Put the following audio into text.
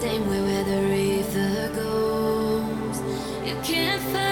same way where the river goes. You can't find